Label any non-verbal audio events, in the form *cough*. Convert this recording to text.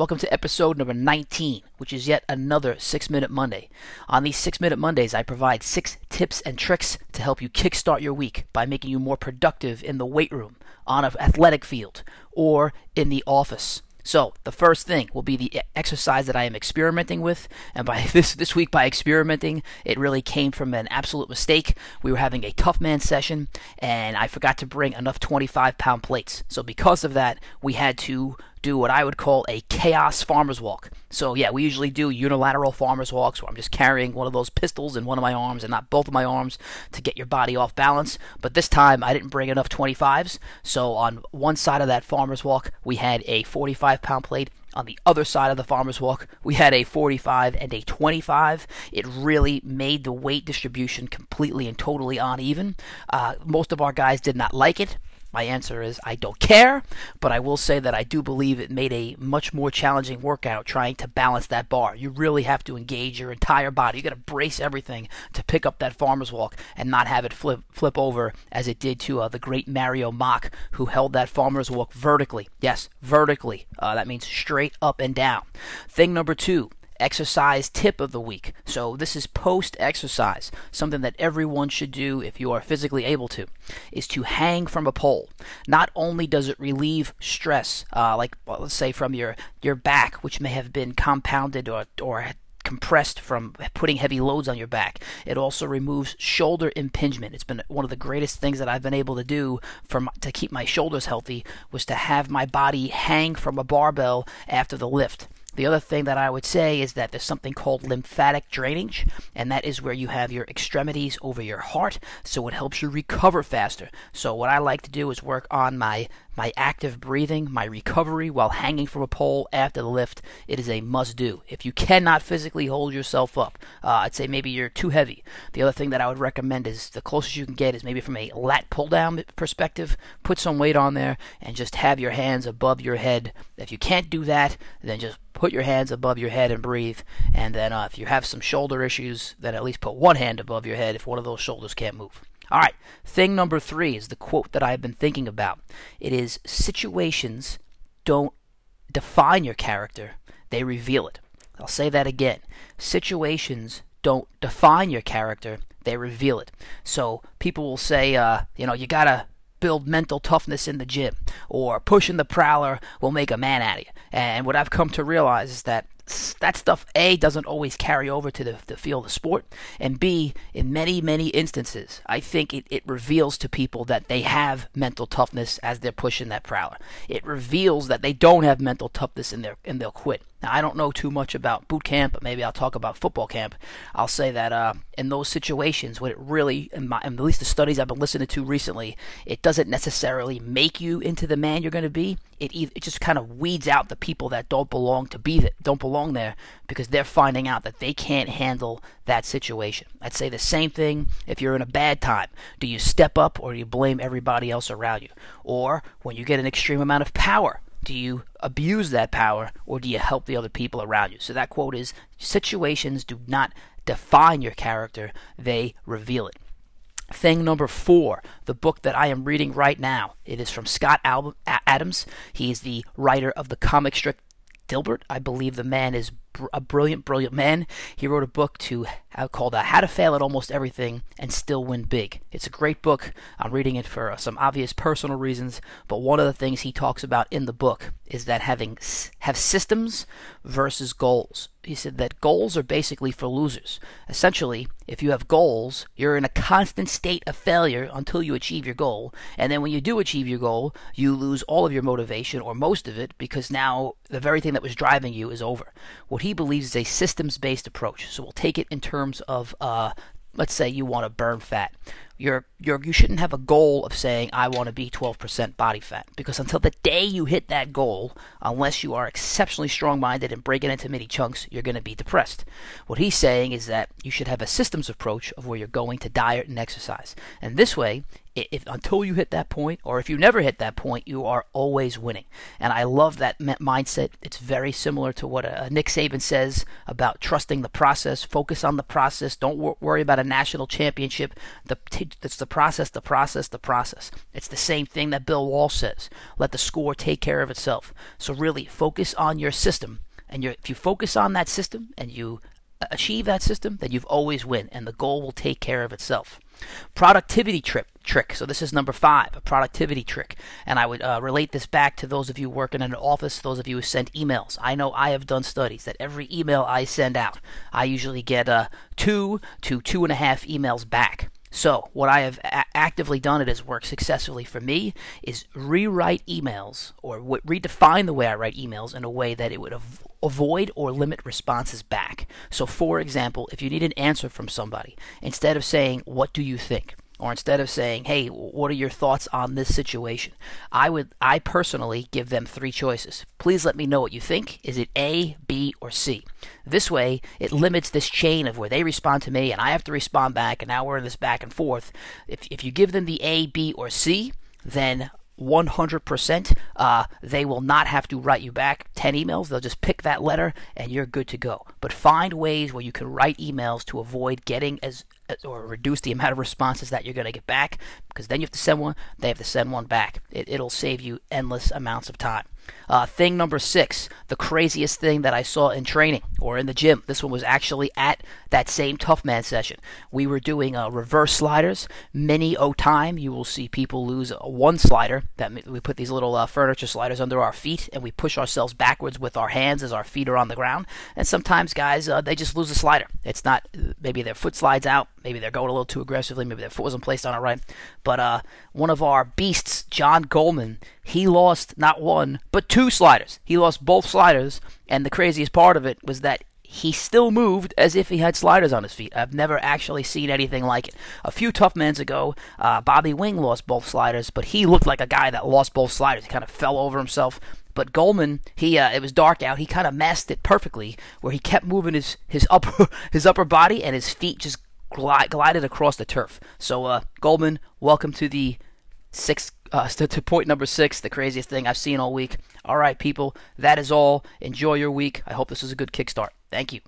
Welcome to episode number 19, which is yet another 6 Minute Monday. On these 6 Minute Mondays, I provide 6 tips and tricks to help you kickstart your week by making you more productive in the weight room, on an athletic field, or in the office. So the first thing will be the exercise that I am experimenting with, and by *laughs* this this week by experimenting, it really came from an absolute mistake. We were having a tough man session, and I forgot to bring enough 25 pound plates. So because of that, we had to do what I would call a chaos farmer's walk. So, yeah, we usually do unilateral farmer's walks where I'm just carrying one of those pistols in one of my arms and not both of my arms to get your body off balance. But this time I didn't bring enough 25s. So, on one side of that farmer's walk, we had a 45 pound plate. On the other side of the farmer's walk, we had a 45 and a 25. It really made the weight distribution completely and totally uneven. Uh, most of our guys did not like it. My answer is I don't care, but I will say that I do believe it made a much more challenging workout trying to balance that bar. You really have to engage your entire body. You got to brace everything to pick up that farmer's walk and not have it flip flip over as it did to uh, the great Mario Mach, who held that farmer's walk vertically. Yes, vertically. Uh, that means straight up and down. Thing number two exercise tip of the week. So, this is post exercise. Something that everyone should do if you are physically able to is to hang from a pole. Not only does it relieve stress, uh, like well, let's say from your, your back, which may have been compounded or, or compressed from putting heavy loads on your back. It also removes shoulder impingement. It's been one of the greatest things that I've been able to do for to keep my shoulders healthy was to have my body hang from a barbell after the lift. The other thing that I would say is that there's something called lymphatic drainage, and that is where you have your extremities over your heart, so it helps you recover faster. So what I like to do is work on my my active breathing, my recovery while hanging from a pole after the lift. It is a must do. If you cannot physically hold yourself up, uh, I'd say maybe you're too heavy. The other thing that I would recommend is the closest you can get is maybe from a lat pull down perspective. Put some weight on there and just have your hands above your head. If you can't do that, then just put your hands above your head and breathe. And then uh, if you have some shoulder issues, then at least put one hand above your head if one of those shoulders can't move. All right, thing number three is the quote that I've been thinking about. It is situations don't define your character, they reveal it. I'll say that again. Situations don't define your character, they reveal it. So people will say, uh, you know, you gotta build mental toughness in the gym, or pushing the prowler will make a man out of you. And what I've come to realize is that that stuff a doesn't always carry over to the, the field of sport and b in many many instances i think it, it reveals to people that they have mental toughness as they're pushing that prowler it reveals that they don't have mental toughness and, they and they'll quit now i don't know too much about boot camp but maybe i'll talk about football camp i'll say that uh, in those situations what it really in, my, at least the studies i've been listening to recently it doesn't necessarily make you into the man you're going to be it, it just kind of weeds out the people that don't belong to be that don't belong there because they're finding out that they can't handle that situation. I'd say the same thing if you're in a bad time. Do you step up or do you blame everybody else around you? Or when you get an extreme amount of power, do you abuse that power or do you help the other people around you? So that quote is situations do not define your character, they reveal it. Thing number four, the book that I am reading right now. It is from Scott Adams. He is the writer of the comic strip Dilbert. I believe the man is a brilliant, brilliant man. He wrote a book to uh, called uh, "How to Fail at Almost Everything and Still Win Big." It's a great book. I'm reading it for uh, some obvious personal reasons, but one of the things he talks about in the book is that having have systems versus goals. He said that goals are basically for losers. Essentially, if you have goals, you're in a constant state of failure until you achieve your goal, and then when you do achieve your goal, you lose all of your motivation or most of it because now the very thing that was driving you is over. What he believes is a systems-based approach. So we'll take it in terms of uh, let's say you want to burn fat. You're, you're, you shouldn't have a goal of saying, I want to be 12% body fat. Because until the day you hit that goal, unless you are exceptionally strong minded and break it into mini chunks, you're going to be depressed. What he's saying is that you should have a systems approach of where you're going to diet and exercise. And this way, if until you hit that point, or if you never hit that point, you are always winning. And I love that mindset. It's very similar to what uh, Nick Saban says about trusting the process. Focus on the process. Don't wor- worry about a national championship. The t- it's the process, the process, the process. It's the same thing that Bill Walsh says. Let the score take care of itself. So really focus on your system. And if you focus on that system and you achieve that system, then you've always win, and the goal will take care of itself. Productivity trip trick. So this is number five, a productivity trick, and I would uh, relate this back to those of you working in an office, those of you who send emails. I know I have done studies that every email I send out, I usually get uh, two to two and a half emails back. So, what I have a- actively done, it has worked successfully for me, is rewrite emails or w- redefine the way I write emails in a way that it would av- avoid or limit responses back. So, for example, if you need an answer from somebody, instead of saying, What do you think? Or instead of saying, "Hey, what are your thoughts on this situation?" I would I personally give them three choices. Please let me know what you think. Is it A, B, or C? This way, it limits this chain of where they respond to me and I have to respond back and now we're in this back and forth. If if you give them the A, B, or C, then 100%, uh, they will not have to write you back 10 emails. They'll just pick that letter and you're good to go. But find ways where you can write emails to avoid getting as or reduce the amount of responses that you're going to get back because then you have to send one, they have to send one back. It, it'll save you endless amounts of time. Uh, thing number six, the craziest thing that I saw in training or in the gym. This one was actually at that same Tough Man session. We were doing uh, reverse sliders. Many o time, you will see people lose one slider. That we put these little uh, furniture sliders under our feet and we push ourselves backwards with our hands as our feet are on the ground. And sometimes guys, uh, they just lose a slider. It's not maybe their foot slides out, maybe they're going a little too aggressively, maybe their foot wasn't placed on it right. But uh, one of our beasts, John Goldman, he lost not one but two sliders. He lost both sliders, and the craziest part of it was that he still moved as if he had sliders on his feet. I've never actually seen anything like it. A few tough mans ago, uh, Bobby Wing lost both sliders, but he looked like a guy that lost both sliders. He kind of fell over himself. But Goldman, he uh, it was dark out. He kind of masked it perfectly, where he kept moving his his upper *laughs* his upper body, and his feet just glide, glided across the turf. So uh, Goldman, welcome to the six uh, to, to point number six, the craziest thing I've seen all week. All right, people, that is all. Enjoy your week. I hope this is a good kickstart. Thank you.